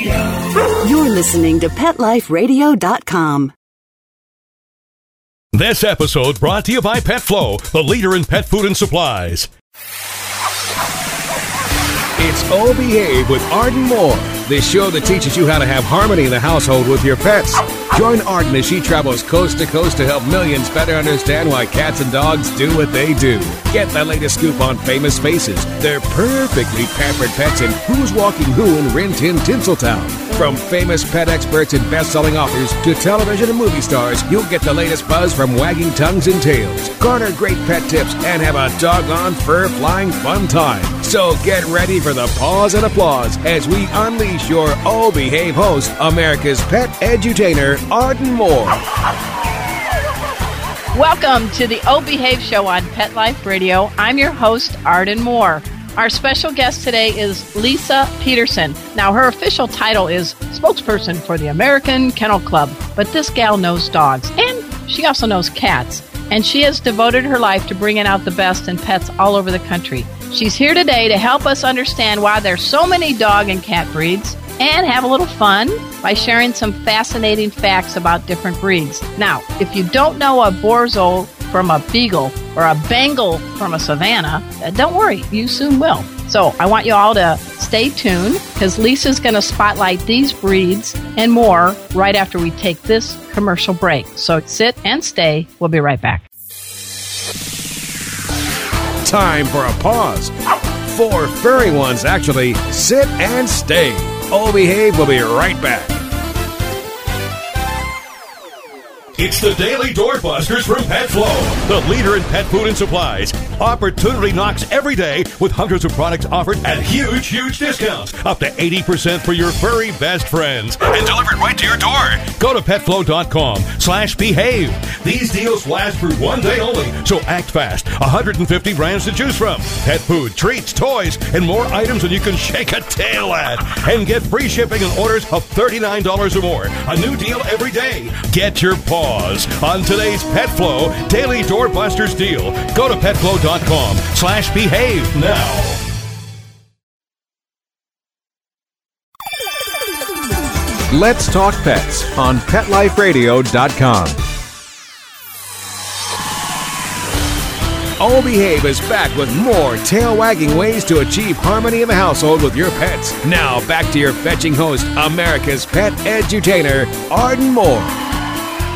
Radio. You're listening to PetLifeRadio.com. This episode brought to you by PetFlow, the leader in pet food and supplies. It's Oh Behave with Arden Moore, the show that teaches you how to have harmony in the household with your pets. Join Arden as she travels coast to coast to help millions better understand why cats and dogs do what they do. Get the latest scoop on famous faces, their perfectly pampered pets, and who's walking who in Rin Tin Tinseltown. From famous pet experts and best-selling authors to television and movie stars, you'll get the latest buzz from wagging tongues and tails. Garner great pet tips and have a doggone fur-flying fun time. So get ready for the pause and applause as we unleash your Oh Behave host, America's pet edutainer, Arden Moore. Welcome to the O Behave Show on Pet Life Radio. I'm your host, Arden Moore. Our special guest today is Lisa Peterson. Now, her official title is spokesperson for the American Kennel Club, but this gal knows dogs and she also knows cats. And she has devoted her life to bringing out the best in pets all over the country. She's here today to help us understand why there's so many dog and cat breeds and have a little fun by sharing some fascinating facts about different breeds. Now, if you don't know a Borzoi from a Beagle or a Bengal from a Savannah, uh, don't worry, you soon will. So I want you all to stay tuned because Lisa's going to spotlight these breeds and more right after we take this commercial break. So sit and stay. We'll be right back. Time for a pause. Four furry ones actually sit and stay. Oh Behave We'll be right back. It's the Daily Doorbusters from PetFlow, the leader in pet food and supplies. Opportunity knocks every day with hundreds of products offered at huge, huge discounts. Up to 80% for your furry best friends. And delivered right to your door. Go to petflow.com slash behave. These deals last for one day only, so act fast. 150 brands to choose from. Pet food, treats, toys, and more items than you can shake a tail at. And get free shipping on orders of $39 or more. A new deal every day. Get your paws on today's PetFlow Daily Doorbusters deal. Go to petflow.com slash behave now. Let's talk pets on PetLifeRadio.com. All Behave is back with more tail wagging ways to achieve harmony in the household with your pets. Now back to your fetching host, America's pet edutainer, Arden Moore.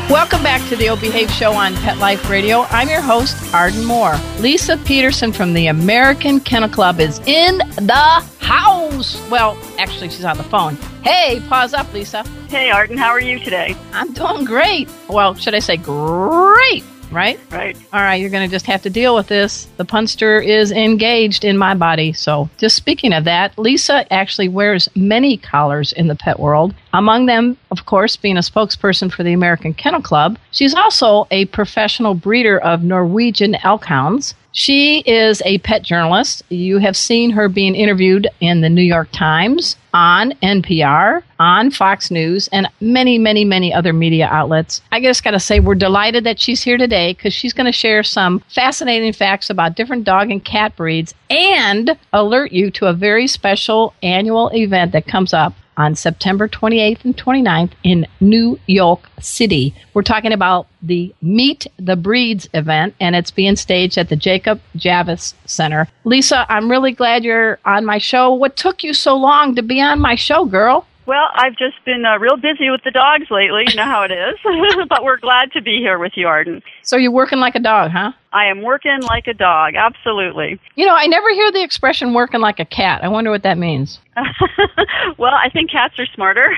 Welcome back to the O Behave Show on Pet Life Radio. I'm your host, Arden Moore. Lisa Peterson from the American Kennel Club is in the house. Well, actually, she's on the phone. Hey, pause up, Lisa. Hey, Arden, how are you today? I'm doing great. Well, should I say great? Right? Right. All right, you're going to just have to deal with this. The punster is engaged in my body. So, just speaking of that, Lisa actually wears many collars in the pet world. Among them, of course, being a spokesperson for the American Kennel Club. She's also a professional breeder of Norwegian elk hounds. She is a pet journalist. You have seen her being interviewed in the New York Times, on NPR, on Fox News, and many, many, many other media outlets. I just got to say, we're delighted that she's here today because she's going to share some fascinating facts about different dog and cat breeds and alert you to a very special annual event that comes up on September 28th and 29th in New York City. We're talking about the Meet the Breeds event, and it's being staged at the Jacob Javits Center. Lisa, I'm really glad you're on my show. What took you so long to be on my show, girl? Well, I've just been uh, real busy with the dogs lately. You know how it is. but we're glad to be here with you, Arden. So you're working like a dog, huh? I am working like a dog, absolutely. You know, I never hear the expression working like a cat. I wonder what that means. well, I think cats are smarter.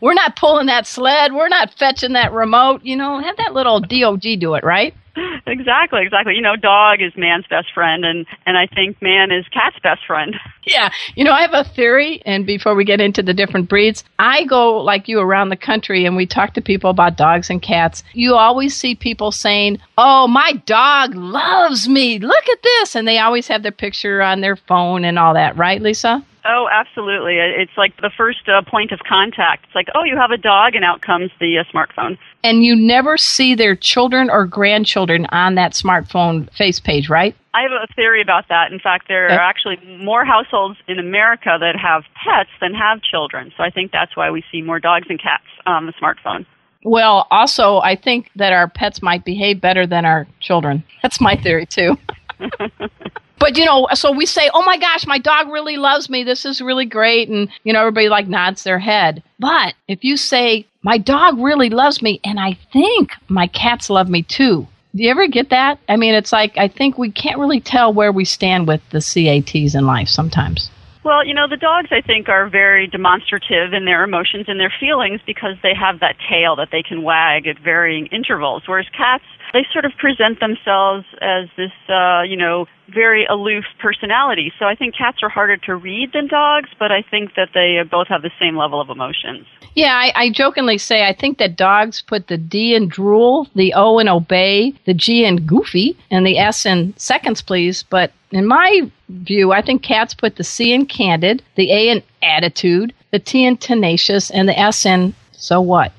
We're not pulling that sled. We're not fetching that remote. You know, have that little DOG do it, right? exactly, exactly. You know, dog is man's best friend, and and I think man is cat's best friend. Yeah, you know, I have a theory, and before we get into the different breeds, I go like you around the country, and we talk to people about dogs and cats. You always see people saying, "Oh, my dog loves me. Look at this," and they always have their picture on their phone and all that, right, Lisa? Oh, absolutely. It's like the first uh, point of contact. It's like, oh, you have a dog, and out comes the uh, smartphone. And you never see their children or grandchildren on that smartphone face page, right? I have a theory about that. In fact, there are actually more households in America that have pets than have children. So I think that's why we see more dogs and cats on the smartphone. Well, also, I think that our pets might behave better than our children. That's my theory, too. but you know, so we say, "Oh my gosh, my dog really loves me. This is really great." And you know, everybody like nods their head. But if you say, "My dog really loves me and I think my cats love me too." Do you ever get that? I mean, it's like I think we can't really tell where we stand with the CATs in life sometimes. Well, you know, the dogs, I think, are very demonstrative in their emotions and their feelings because they have that tail that they can wag at varying intervals. Whereas cats, they sort of present themselves as this, uh, you know, very aloof personality. So I think cats are harder to read than dogs, but I think that they both have the same level of emotions. Yeah, I, I jokingly say I think that dogs put the D in drool, the O in obey, the G in goofy, and the S in seconds, please. But in my view, I think cats put the C in candid, the A in attitude, the T in tenacious, and the S in so what.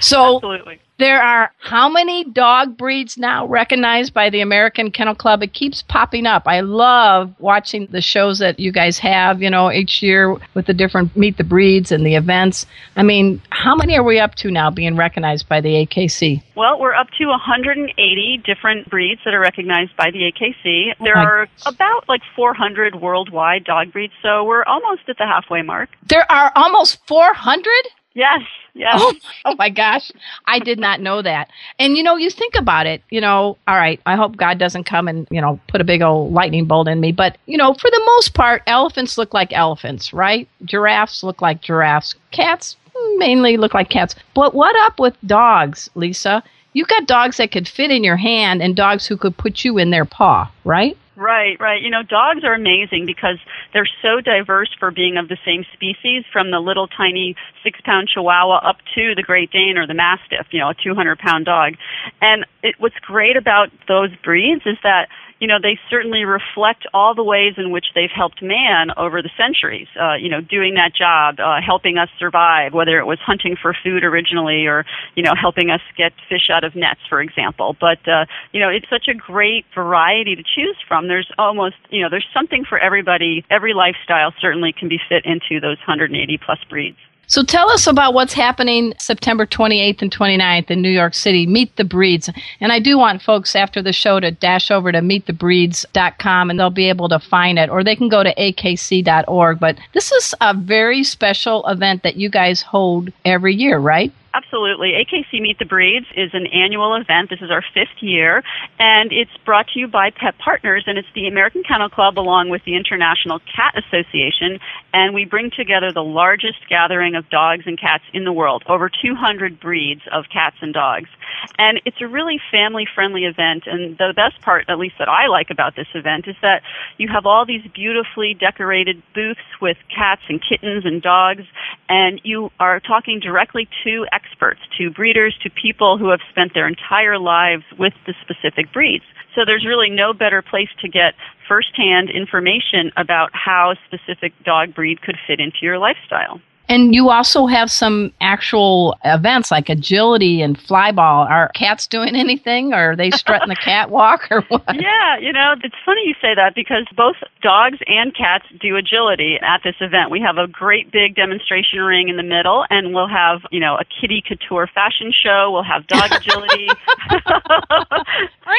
So Absolutely. There are how many dog breeds now recognized by the American Kennel Club? It keeps popping up. I love watching the shows that you guys have, you know, each year with the different meet the breeds and the events. I mean, how many are we up to now being recognized by the AKC? Well, we're up to 180 different breeds that are recognized by the AKC. Oh there are about like 400 worldwide dog breeds, so we're almost at the halfway mark. There are almost 400? Yes, yes. Oh, oh, my gosh. I did not know that. And you know, you think about it, you know, all right, I hope God doesn't come and, you know, put a big old lightning bolt in me. But, you know, for the most part, elephants look like elephants, right? Giraffes look like giraffes. Cats mainly look like cats. But what up with dogs, Lisa? You've got dogs that could fit in your hand and dogs who could put you in their paw, right? Right, right. You know, dogs are amazing because they're so diverse for being of the same species, from the little tiny six pound Chihuahua up to the Great Dane or the Mastiff, you know, a 200 pound dog. And it, what's great about those breeds is that you know, they certainly reflect all the ways in which they've helped man over the centuries. Uh, you know, doing that job, uh, helping us survive, whether it was hunting for food originally or, you know, helping us get fish out of nets, for example. But, uh, you know, it's such a great variety to choose from. There's almost, you know, there's something for everybody. Every lifestyle certainly can be fit into those 180 plus breeds. So tell us about what's happening September 28th and 29th in New York City. Meet the Breeds. And I do want folks after the show to dash over to meetthebreeds.com and they'll be able to find it or they can go to akc.org. But this is a very special event that you guys hold every year, right? Absolutely. AKC Meet the Breeds is an annual event. This is our fifth year, and it's brought to you by Pet Partners, and it's the American Kennel Club along with the International Cat Association, and we bring together the largest gathering of dogs and cats in the world, over 200 breeds of cats and dogs. And it's a really family friendly event, and the best part, at least that I like about this event, is that you have all these beautifully decorated booths with cats and kittens and dogs, and you are talking directly to experts, to breeders, to people who have spent their entire lives with the specific breeds. So there's really no better place to get firsthand information about how a specific dog breed could fit into your lifestyle. And you also have some actual events like agility and flyball. Are cats doing anything? Or are they strutting the catwalk or what? Yeah, you know, it's funny you say that because both dogs and cats do agility at this event. We have a great big demonstration ring in the middle, and we'll have, you know, a kitty couture fashion show. We'll have dog agility.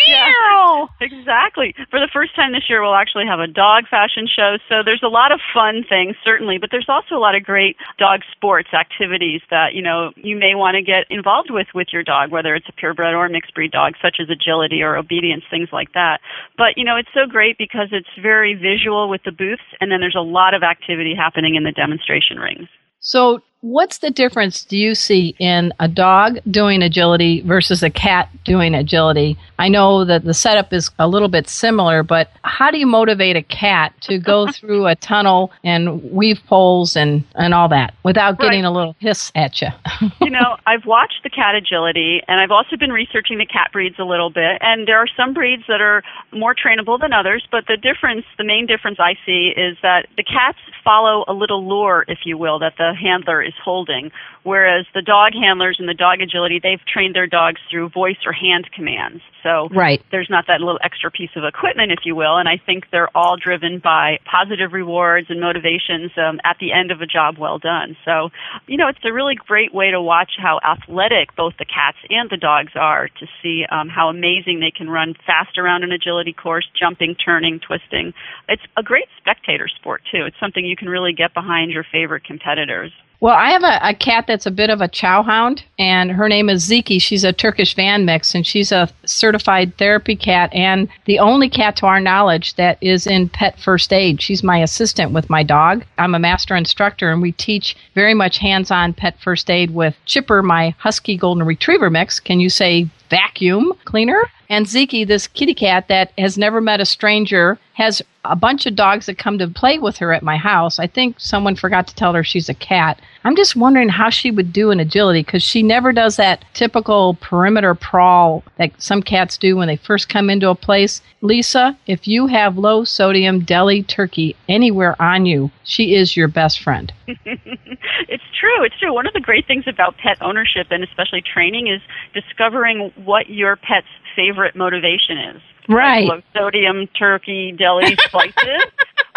yeah, exactly. For the first time this year, we'll actually have a dog fashion show. So there's a lot of fun things, certainly, but there's also a lot of great dog sports activities that you know you may want to get involved with with your dog, whether it's a purebred or a mixed breed dog, such as agility or obedience, things like that. But you know it's so great because it's very visual with the booths, and then there's a lot of activity happening in the demonstration rings. So what's the difference do you see in a dog doing agility versus a cat doing agility? I know that the setup is a little bit similar, but how do you motivate a cat to go through a tunnel and weave poles and, and all that without getting Right. a little hiss at you? you know, I've watched the cat agility, and I've also been researching the cat breeds a little bit. And there are some breeds that are more trainable than others, but the difference, the main difference I see, is that the cats follow a little lure, if you will, that the handler is holding. Whereas the dog handlers and the dog agility, they've trained their dogs through voice or hand commands. So Right. there's not that little extra piece of equipment, if you will. And I think they're all driven by positive rewards and motivations um, at the end of a job well done. So, you know, it's a really great way to watch how athletic both the cats and the dogs are to see um, how amazing they can run fast around an agility course, jumping, turning, twisting. It's a great spectator sport, too. It's something you can really get behind your favorite competitors. Well, I have a, a cat that's a bit of a chow hound, and her name is Zeki. She's a Turkish Van Mix, and she's a certified therapy cat, and the only cat to our knowledge that is in pet first aid. She's my assistant with my dog. I'm a master instructor, and we teach very much hands on pet first aid with Chipper, my Husky Golden Retriever mix. Can you say vacuum cleaner? And Zeki, this kitty cat that has never met a stranger, has a bunch of dogs that come to play with her at my house. I think someone forgot to tell her she's a cat. I'm just wondering how she would do in agility because she never does that typical perimeter crawl that some cats do when they first come into a place. Lisa, if you have low sodium deli turkey anywhere on you, she is your best friend. it's true. It's true. One of the great things about pet ownership and especially training is discovering what your pet's favorite motivation is. Right. Like low sodium turkey deli slices.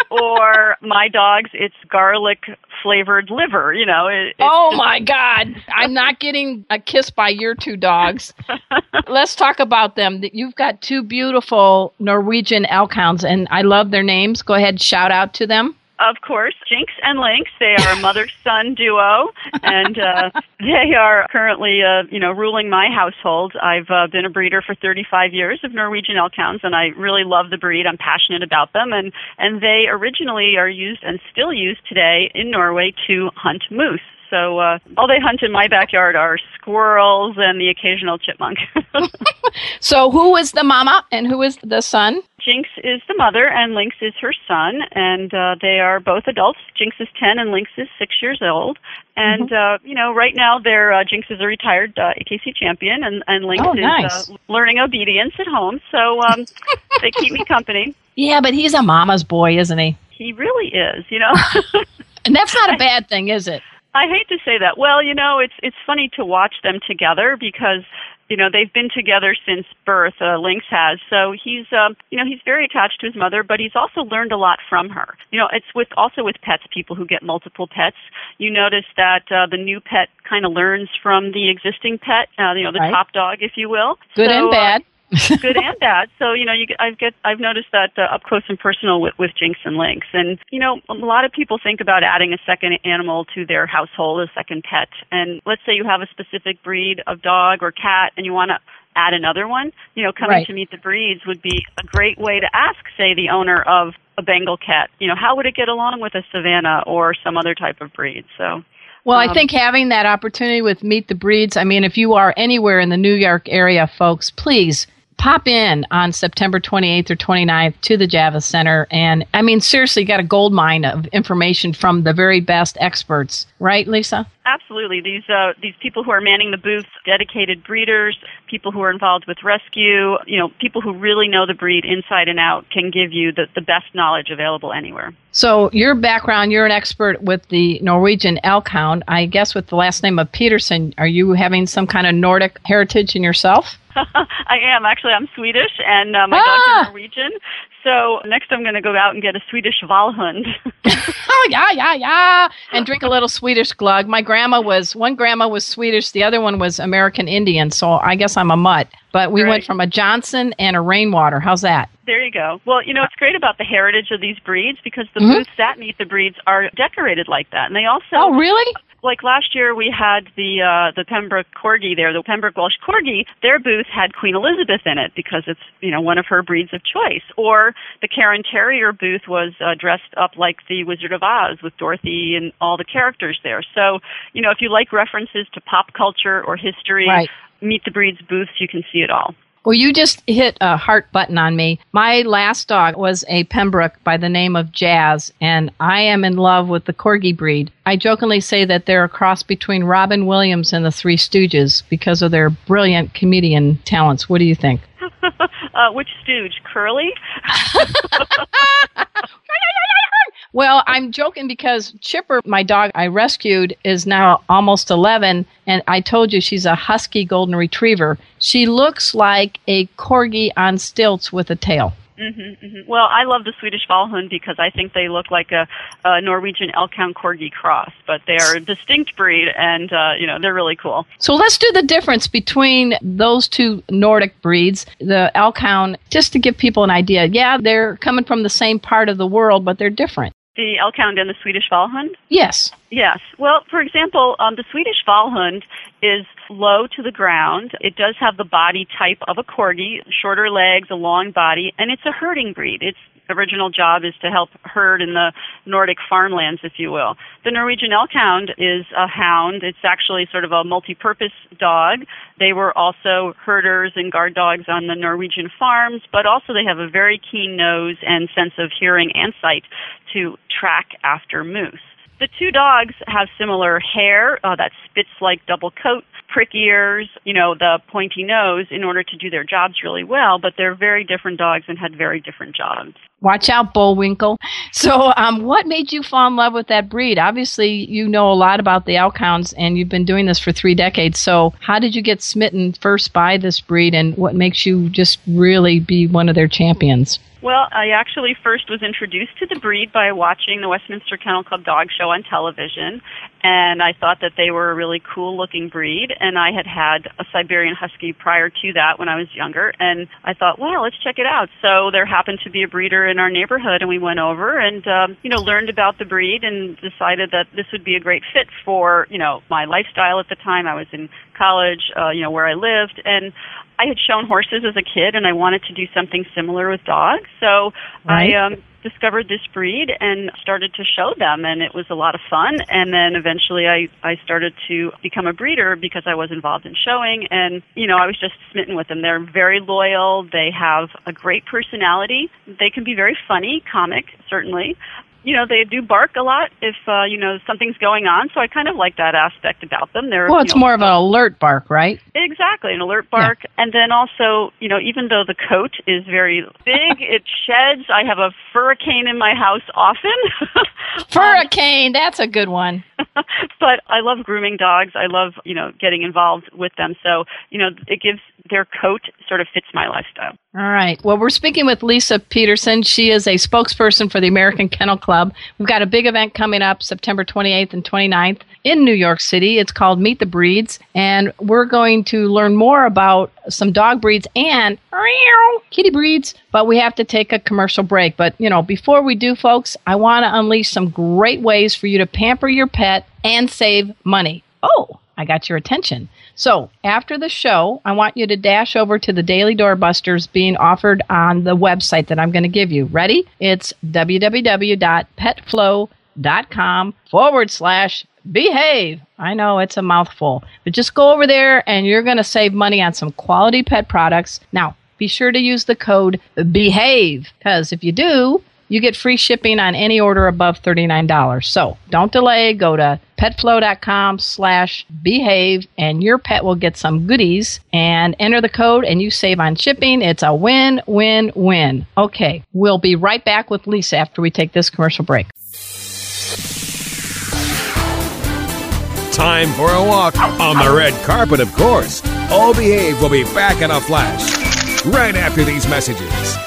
Or my dog's, it's garlic flavored liver. You know, it, Oh my God. I'm not getting a kiss by your two dogs. Let's talk about them. You've got two beautiful Norwegian elk hounds, and I love their names. Go ahead, shout out to them. Of course, Jinx and Lynx. They are a mother-son duo, and uh, they are currently, uh, you know, ruling my household. I've uh, been a breeder for 35 years of Norwegian Elkhounds, and I really love the breed. I'm passionate about them, and and they originally are used and still used today in Norway to hunt moose. So uh, all they hunt in my backyard are squirrels and the occasional chipmunk. So, who is the mama and who is the son? Jinx is the mother and Lynx is her son, and uh, they are both adults. Jinx is 10 and Lynx is 6 years old. And, uh, you know, right now they're, uh, Jinx is a retired uh, AKC champion, and, and Lynx Oh, nice. is uh, learning obedience at home. So um, they keep me company. Yeah, but he's a mama's boy, isn't he? He really is, you know. And that's not a bad thing, is it? I hate to say that. Well, you know, it's it's funny to watch them together because you know they've been together since birth. Uh, Lynx has, so he's um, you know he's very attached to his mother, but he's also learned a lot from her. You know, it's with also with pets, people who get multiple pets. You notice that uh, the new pet kind of learns from the existing pet. Uh, you know, the Right. top dog, if you will. Good So, and uh, bad. good and bad. So you know, you I've get I've noticed that uh, up close and personal with with Jinx and Lynx, and you know, a lot of people think about adding a second animal to their household, a second pet. And let's say you have a specific breed of dog or cat, and you want to add another one. You know, coming Right. to meet the breeds would be a great way to ask, say, the owner of a Bengal cat. You know, how would it get along with a Savannah or some other type of breed? So. Well, I Um, think having that opportunity with Meet the Breeds, I mean, if you are anywhere in the New York area, folks, please pop in on September 28th or 29th to the Javits Center. And I mean, seriously, you got a gold mine of information from the very best experts, right, Lisa? Absolutely. These uh, these people who are manning the booths, dedicated breeders, people who are involved with rescue, you know, people who really know the breed inside and out can give you the, the best knowledge available anywhere. So, your background, you're an expert with the Norwegian elk hound. I guess with the last name of Peterson, are you having some kind of Nordic heritage in yourself? I am actually. I'm Swedish, and uh, my Ah! dog's Norwegian. So next, I'm going to go out and get a Swedish Vallhund. oh yeah, yeah, yeah, and drink a little Swedish glögg. My grandma was one grandma was Swedish, the other one was American Indian. So I guess I'm a mutt. But we Right. went from a Johnson and a Rainwater. How's that? There you go. Well, you know, it's great about the heritage of these breeds because the Mhm. booths that meet the breeds are decorated like that. And they also Oh, really? Like last year, we had the uh, the Pembroke Corgi there, the Pembroke Welsh Corgi. Their booth had Queen Elizabeth in it because it's you know one of her breeds of choice. Or the Cairn Terrier booth was uh, dressed up like the Wizard of Oz with Dorothy and all the characters there. So you know if you like references to pop culture or history, Right. Meet the Breeds booths, you can see it all. Well, you just hit a heart button on me. My last dog was a Pembroke by the name of Jazz, and I am in love with the Corgi breed. I jokingly say that they're a cross between Robin Williams and the Three Stooges because of their brilliant comedian talents. What do you think? uh, which stooge? Curly? Well, I'm joking because Chipper, my dog I rescued, is now almost 11, and I told you she's a husky golden retriever. She looks like a corgi on stilts with a tail. Well, I love the Swedish Vallhund because I think they look like a, a Norwegian Elkhound Corgi cross, but they are a distinct breed, and uh, you know they're really cool. So let's do the difference between those two Nordic breeds, the Elkhound, just to give people an idea. Yeah, they're coming from the same part of the world, but they're different. The Elkhound and the Swedish Vallhund. Yes. Yes. Well, for example, um, the Swedish Vallhund is low to the ground. It does have the body type of a corgi, shorter legs, a long body, and it's a herding breed. Its original job is to help herd in the Nordic farmlands, if you will. The Norwegian Elkhound is a hound. It's actually sort of a multi-purpose dog. They were also herders and guard dogs on the Norwegian farms, but also they have a very keen nose and sense of hearing and sight to track after moose. The two dogs have similar hair, uh, that Spitz like double coat, prick ears, you know, the pointy nose in order to do their jobs really well, but they're very different dogs and had very different jobs. Watch out, Bullwinkle. So, um, what made you fall in love with that breed? Obviously, you know a lot about the Elkhounds, and you've been doing this for three decades. So, how did you get smitten first by this breed, and what makes you just really be one of their champions? Well, I actually first was introduced to the breed by watching the Westminster Kennel Club dog show on television, and I thought that they were a really cool looking breed. And I had had a Siberian Husky prior to that when I was younger, and I thought, well, let's check it out. So there happened to be a breeder in our neighborhood, and we went over and um, you know learned about the breed and decided that this would be a great fit for you know my lifestyle at the time. I was in college, uh, you know where I lived, and I had shown horses as a kid, and I wanted to do something similar with dogs. So Right. I um, discovered this breed and started to show them, and it was a lot of fun. And then eventually, I I started to become a breeder because I was involved in showing, and you know I was just smitten with them. They're very loyal. They have a great personality. They can be very funny, comic, certainly. You know, they do bark a lot if uh, you know something's going on. So I kind of like that aspect about them. They're Well, you it's know, more of an alert bark, right? Exactly, an alert bark. And then also, you know, even though the coat is very big, it sheds. I have a furricane in my house often. Hurricane, that's a good one. but I love grooming dogs. I love, you know, getting involved with them. So, you know, it gives their coat sort of fits my lifestyle. All right. Well, we're speaking with Lisa Peterson. She is a spokesperson for the American Kennel Club. We've got a big event coming up September 28th and 29th in New York City. It's called Meet the Breeds, and we're going to learn more about some dog breeds and kitty breeds, but we have to take a commercial break. But, you know, before we do, folks, I want to unleash some great ways for you to pamper your pet and save money. Oh, I got your attention. So, after the show, I want you to dash over to the Daily Doorbusters being offered on the website that I'm going to give you. Ready? It's www.petflow.com forward slash behave. I know it's a mouthful, but just go over there and you're going to save money on some quality pet products. Now, be sure to use the code BEHAVE because if you do, you get free shipping on any order above $39. So don't delay. Go to petflow.com slash behave and your pet will get some goodies and enter the code and you save on shipping. It's a win, win, win. Okay. We'll be right back with Lisa after we take this commercial break. Time for a walk on the red carpet, of course. All Behave will be back in a flash right after these messages.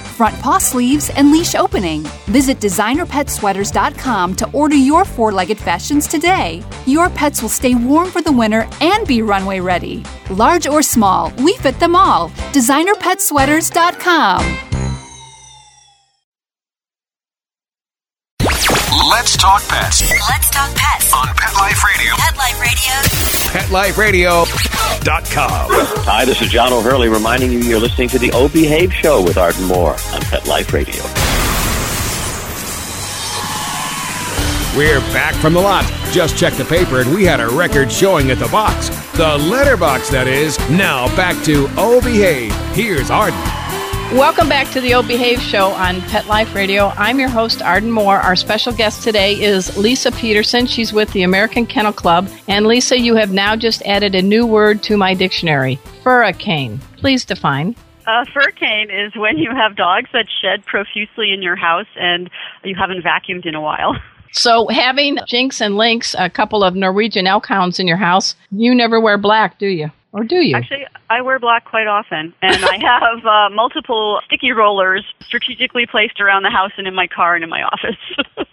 front paw sleeves, and leash opening. Visit designerpetsweaters.com to order your four legged fashions today. Your pets will stay warm for the winter and be runway ready. Large or small, we fit them all. DesignerPetSweaters.com. Let's talk pets Let's talk pets. on Pet Life Radio. Pet Life Radio. PetLifeRadio.com. Hi, this is John O'Hurley reminding you you're listening to the O Behave Show with Arden Moore on Pet Life Radio. We're back from the lot. Just checked the paper and we had a record showing at the box. The letterbox, that is. Now back to Oh Behave. Here's Arden. Welcome back to the O Behave Show on Pet Life Radio. I'm your host, Arden Moore. Our special guest today is Lisa Peterson. She's with the American Kennel Club. And Lisa, you have now just added a new word to my dictionary furricane. Please define. A furcane is when you have dogs that shed profusely in your house and you haven't vacuumed in a while. So, having Jinx and Lynx, a couple of Norwegian elk hounds in your house, you never wear black, do you? Or do you? Actually, I wear black quite often, and I have uh, multiple sticky rollers strategically placed around the house and in my car and in my office.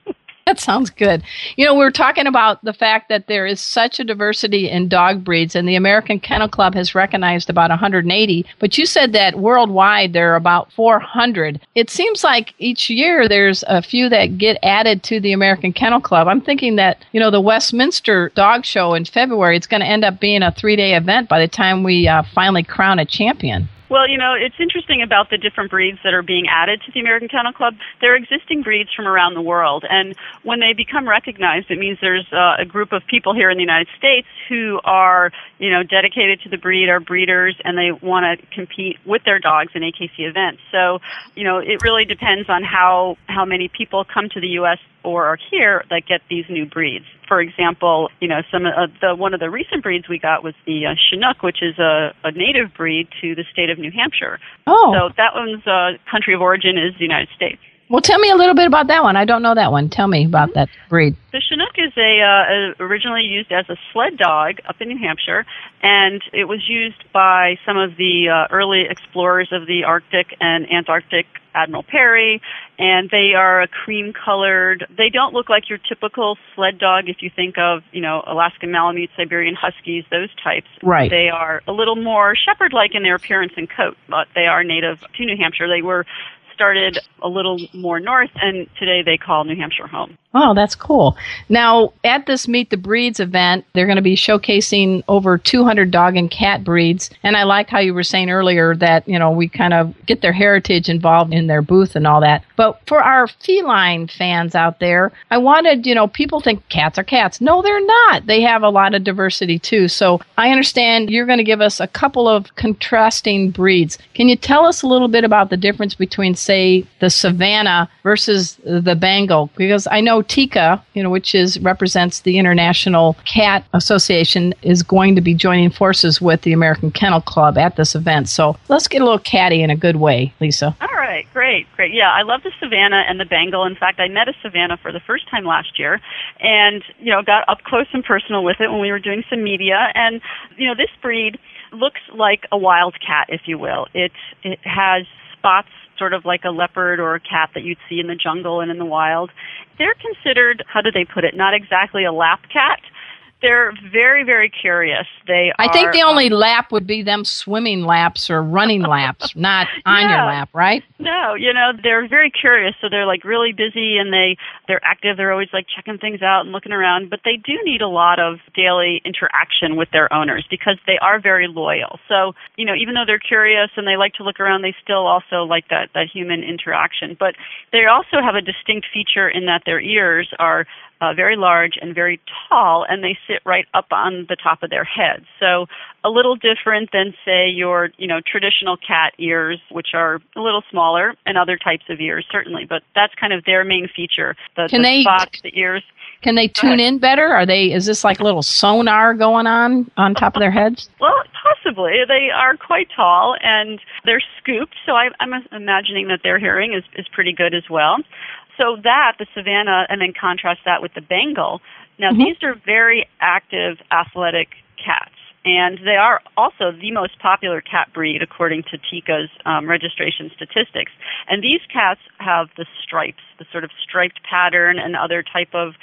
Sounds good. You know, we are talking about the fact that there is such a diversity in dog breeds, and the American Kennel Club has recognized about 180. But you said that worldwide there are about 400. It seems like each year there's a few that get added to the American Kennel Club. I'm thinking that, you know, the Westminster Dog Show in February, it's going to end up being a three day event by the time we uh, finally crown a champion. Well, you know, it's interesting about the different breeds that are being added to the American Kennel Club. They're existing breeds from around the world, and when they become recognized, it means there's uh, a group of people here in the United States who are, you know, dedicated to the breed, are breeders, and they want to compete with their dogs in AKC events. So, you know, it really depends on how how many people come to the U.S. or are here that get these new breeds. For example, you know, some of the one of the recent breeds we got was the uh, Chinook, which is a, a native breed to the state of New Hampshire. Oh. So that one's uh, country of origin is the United States. Well, tell me a little bit about that one. I don't know that one. Tell me about that breed. The Chinook is a, uh, originally used as a sled dog up in New Hampshire, and it was used by some of the uh, early explorers of the Arctic and Antarctic, Admiral Perry, and they are a cream colored. They don't look like your typical sled dog if you think of, you know, Alaskan Malamutes, Siberian Huskies, those types. Right. They are a little more shepherd like in their appearance and coat, but they are native to New Hampshire. They were started a little more north, and today they call New Hampshire home. Oh, that's cool. Now, at this Meet the Breeds event, they're going to be showcasing over 200 dog and cat breeds. And I like how you were saying earlier that, you know, we kind of get their heritage involved in their booth and all that. But for our feline fans out there, I wanted, you know, people think cats are cats. No, they're not. They have a lot of diversity too. So I understand you're going to give us a couple of contrasting breeds. Can you tell us a little bit about the difference between, say, the Savannah versus the Bengal? Because I know TICA, you know, which is represents the International Cat Association, is going to be joining forces with the American Kennel Club at this event. So let's get a little catty in a good way, Lisa. All right, great, great. Yeah, I love the Savannah and the Bengal. In fact, I met a Savannah for the first time last year, and you know, got up close and personal with it when we were doing some media. And you know, this breed looks like a wild cat, if you will. It it has spots sort of like a leopard or a cat that you'd see in the jungle and in the wild. They're considered, how do they put it, not exactly a lap cat. They're very, very curious. They I think are, the um, only lap would be them swimming laps or running laps, not on your lap, right? No, you know, they're very curious, so they're like really busy and they they're active. They're always like checking things out and looking around, but they do need a lot of daily interaction with their owners because they are very loyal. So, you know, even though they're curious and they like to look around, they still also like that that human interaction. But they also have a distinct feature in that their ears are uh, very large and very tall, and they sit right up on the top of their heads. So a little different than, say, your you know traditional cat ears, which are a little smaller, and other types of ears certainly. But that's kind of their main feature: the, Can the they- spots, the ears. Can they tune in better? Are they? Is this like a little sonar going on on top of their heads? Well, possibly. They are quite tall and they're scooped, so I, I'm imagining that their hearing is, is pretty good as well. So that, the Savannah, and then contrast that with the Bengal. Now, these are very active, athletic cats. And they are also the most popular cat breed according to TICA's um, registration statistics. And these cats have the stripes, the sort of striped pattern and other type of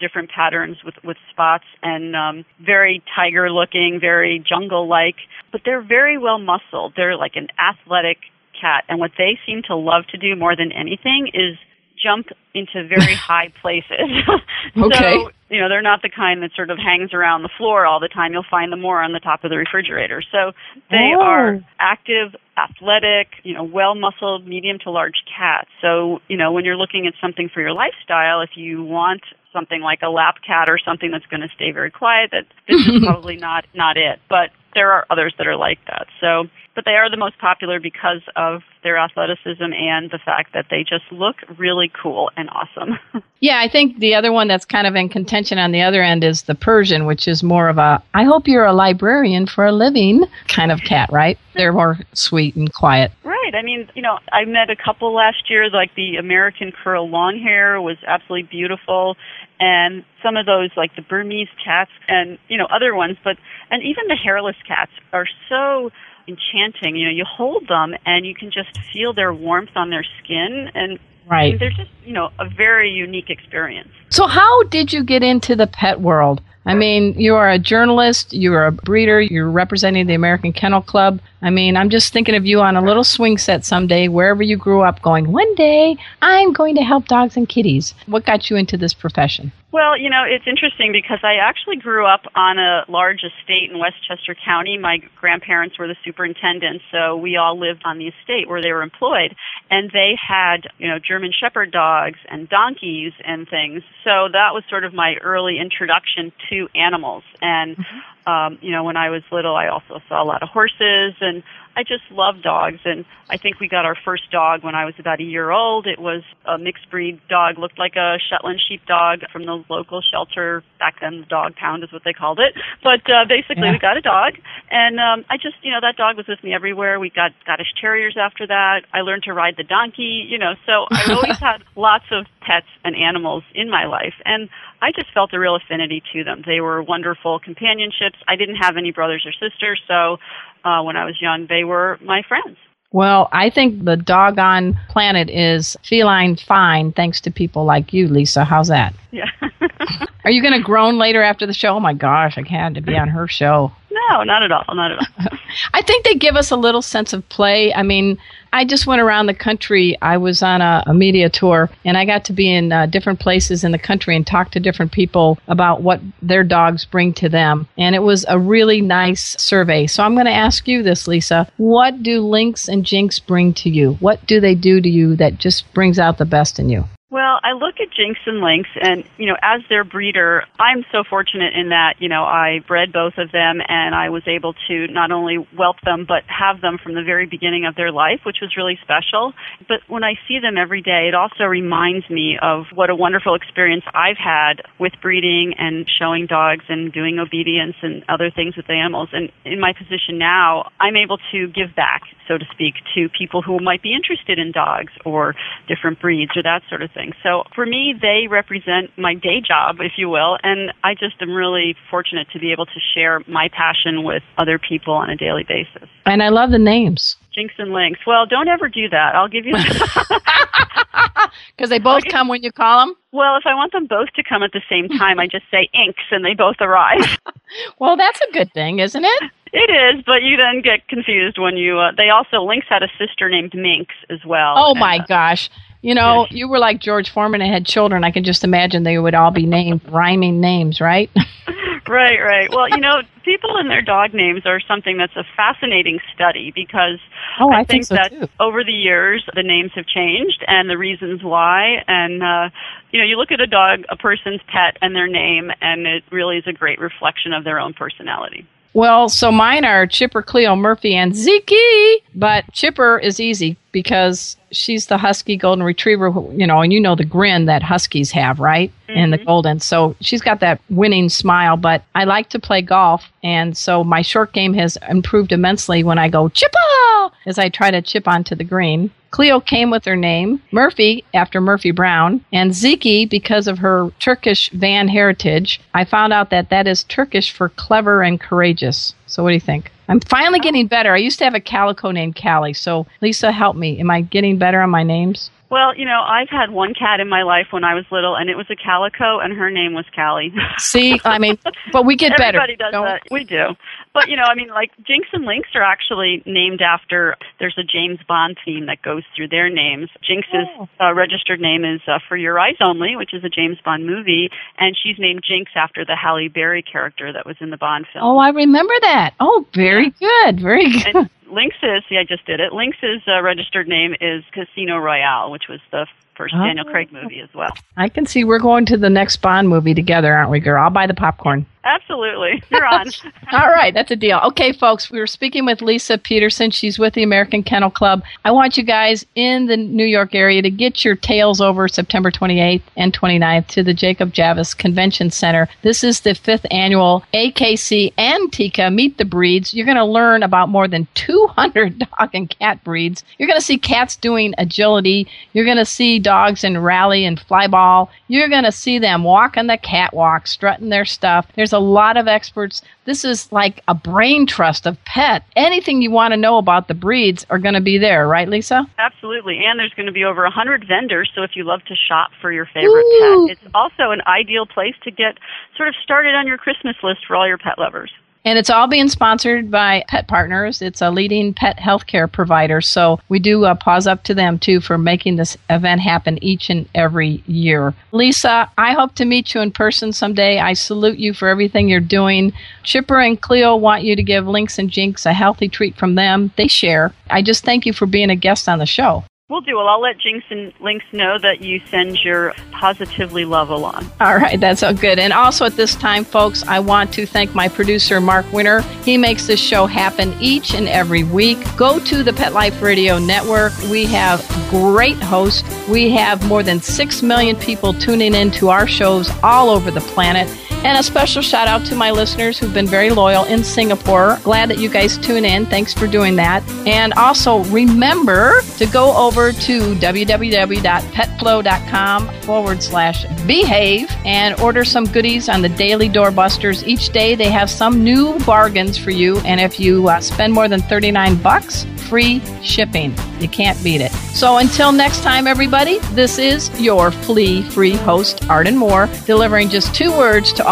different patterns with, with spots and um, very tiger looking, very jungle like. But they're very well muscled. They're like an athletic cat. And what they seem to love to do more than anything is jump into very high places. Okay. So, you know, they're not the kind that sort of hangs around the floor all the time. You'll find them more on the top of the refrigerator. So they Oh. are active, athletic, you know, well muscled, medium to large cats. So, you know, when you're looking at something for your lifestyle, if you want something like a lap cat or something that's going to stay very quiet, that this is probably not not it. But there are others that are like that. So, but they are the most popular because of their athleticism and the fact that they just look really cool and awesome. Yeah, I think the other one that's kind of in contention on the other end is the Persian, which is more of a I hope you're a librarian for a living kind of cat, right? They're more sweet and quiet. Right. I mean, you know, I met a couple last year. Like the American curl long hair was absolutely beautiful, and some of those like the Burmese cats and you know other ones. But and even the hairless cats are so enchanting. You know, you hold them and you can just feel their warmth on their skin, and Right. they're just you know a very unique experience. So, how did you get into the pet world? I mean, you are a journalist, you are a breeder, you're representing the American Kennel Club. I mean, I'm just thinking of you on a little swing set someday, wherever you grew up, going, one day I'm going to help dogs and kitties. What got you into this profession? Well, you know, it's interesting because I actually grew up on a large estate in Westchester County. My grandparents were the superintendents, so we all lived on the estate where they were employed. And they had, you know, German Shepherd dogs and donkeys and things. So that was sort of my early introduction to animals. And, mm-hmm. Um, you know, when I was little, I also saw a lot of horses and I just love dogs, and I think we got our first dog when I was about a year old. It was a mixed breed dog, looked like a Shetland sheepdog from the local shelter. Back then, the dog pound is what they called it. But uh, basically, Yeah. we got a dog, and um, I just, you know, that dog was with me everywhere. We got Scottish Terriers after that. I learned to ride the donkey, you know, so I always had lots of pets and animals in my life, and I just felt a real affinity to them. They were wonderful companionships. I didn't have any brothers or sisters, so uh, when I was young, they were my friends. Well, I think the doggone planet is feline fine thanks to people like you, Lisa. How's that? Yeah. Are you going to groan later after the show? Oh my gosh, I had to be on her show. No, not at all. Not at all. I think they give us a little sense of play. I mean, I just went around the country. I was on a, a media tour, and I got to be in uh, different places in the country and talk to different people about what their dogs bring to them. And it was a really nice survey. So I'm going to ask you this, Lisa. What do Lynx and Jinx bring to you? What do they do to you that just brings out the best in you? Well, I look at Jinx and Lynx, and you know, as their breeder, I'm so fortunate in that you know I bred both of them, and I was able to not only whelp them but have them from the very beginning of their life, which was really special. But when I see them every day, it also reminds me of what a wonderful experience I've had with breeding and showing dogs and doing obedience and other things with animals. And in my position now, I'm able to give back, so to speak, to people who might be interested in dogs or different breeds or that sort of thing. So for me, they represent my day job, if you will, and I just am really fortunate to be able to share my passion with other people on a daily basis. And I love the names Jinx and Lynx. Well, don't ever do that. I'll give you. because they both come when you call them. well, if I want them both to come at the same time, I just say Inks, and they both arrive. Well, that's a good thing, isn't it? It is, but you then get confused when you. Uh, they also Lynx had a sister named Minx as well. Oh and, my uh, gosh. You know, you were like George Foreman and had children. I can just imagine they would all be named rhyming names, right? right, right. Well, you know, people and their dog names are something that's a fascinating study because Oh, I I think so that too. over the years the names have changed and the reasons why. And uh, you know, you look at a dog, a person's pet, and their name, and it really is a great reflection of their own personality. Well, so mine are Chipper, Cleo, Murphy, and Zeke. But Chipper is easy because she's the husky golden retriever, who- you know, and you know the grin that huskies have, right? And the mm-hmm. golden. So she's got that winning smile. But I like to play golf. And so my short game has improved immensely when I go Chipper as I try to chip onto the green. Cleo came with her name, Murphy after Murphy Brown, and Zeki because of her Turkish van heritage. I found out that that is Turkish for clever and courageous. So what do you think? I'm finally oh. getting better. I used to have a calico named Callie. So Lisa, help me. Am I getting better on my names? Well, you know, I've had one cat in my life when I was little, and it was a calico, and her name was Callie. See, I mean, but we get better. Everybody does that. We do. But, you know, I mean, like, Jinx and Lynx are actually named after, there's a James Bond theme that goes through their names. Jinx's Oh. uh, registered name is uh, For Your Eyes Only, which is a James Bond movie, and she's named Jinx after the Halle Berry character that was in the Bond film. Oh, I remember that. Oh, very good. Very good. and Lynx's, see, I just did it. Lynx's uh, registered name is Casino Royale, which was the first Oh. Daniel Craig movie as well. I can see we're going to the next Bond movie together, aren't we, girl? I'll buy the popcorn. Absolutely. You're on. All right, that's a deal. Okay, folks, we were speaking with Lisa Peterson. She's with the American Kennel Club. I want you guys in the New York area to get your tails over September 28th and 29th to the Jacob Javits Convention Center. This is the fifth annual AKC and TICA Meet the Breeds. You're going to learn about more than 200 dog and cat breeds. You're going to see cats doing agility. You're going to see dogs in rally and flyball. You're going to see them walking the catwalk, strutting their stuff. There's a lot of experts. This is like a brain trust of pet. Anything you want to know about the breeds are going to be there, right, Lisa? Absolutely. And there's going to be over 100 vendors, so if you love to shop for your favorite Ooh. pet, it's also an ideal place to get sort of started on your Christmas list for all your pet lovers. And it's all being sponsored by Pet Partners. It's a leading pet healthcare provider. So we do uh, paws up to them too for making this event happen each and every year. Lisa, I hope to meet you in person someday. I salute you for everything you're doing. Chipper and Cleo want you to give Lynx and Jinx a healthy treat from them. They share. I just thank you for being a guest on the show. We'll do. Well, I'll let Jinx and Lynx know that you send your positively love along. All right, that's all good. And also at this time, folks, I want to thank my producer, Mark Winter. He makes this show happen each and every week. Go to the Pet Life Radio Network. We have great hosts. We have more than 6 million people tuning in to our shows all over the planet. And a special shout out to my listeners who've been very loyal in Singapore. Glad that you guys tune in. Thanks for doing that. And also remember to go over to www.petflow.com forward slash behave and order some goodies on the daily doorbusters. Each day they have some new bargains for you. And if you uh, spend more than 39 bucks, free shipping. You can't beat it. So until next time, everybody, this is your flea free host, Arden Moore, delivering just two words to all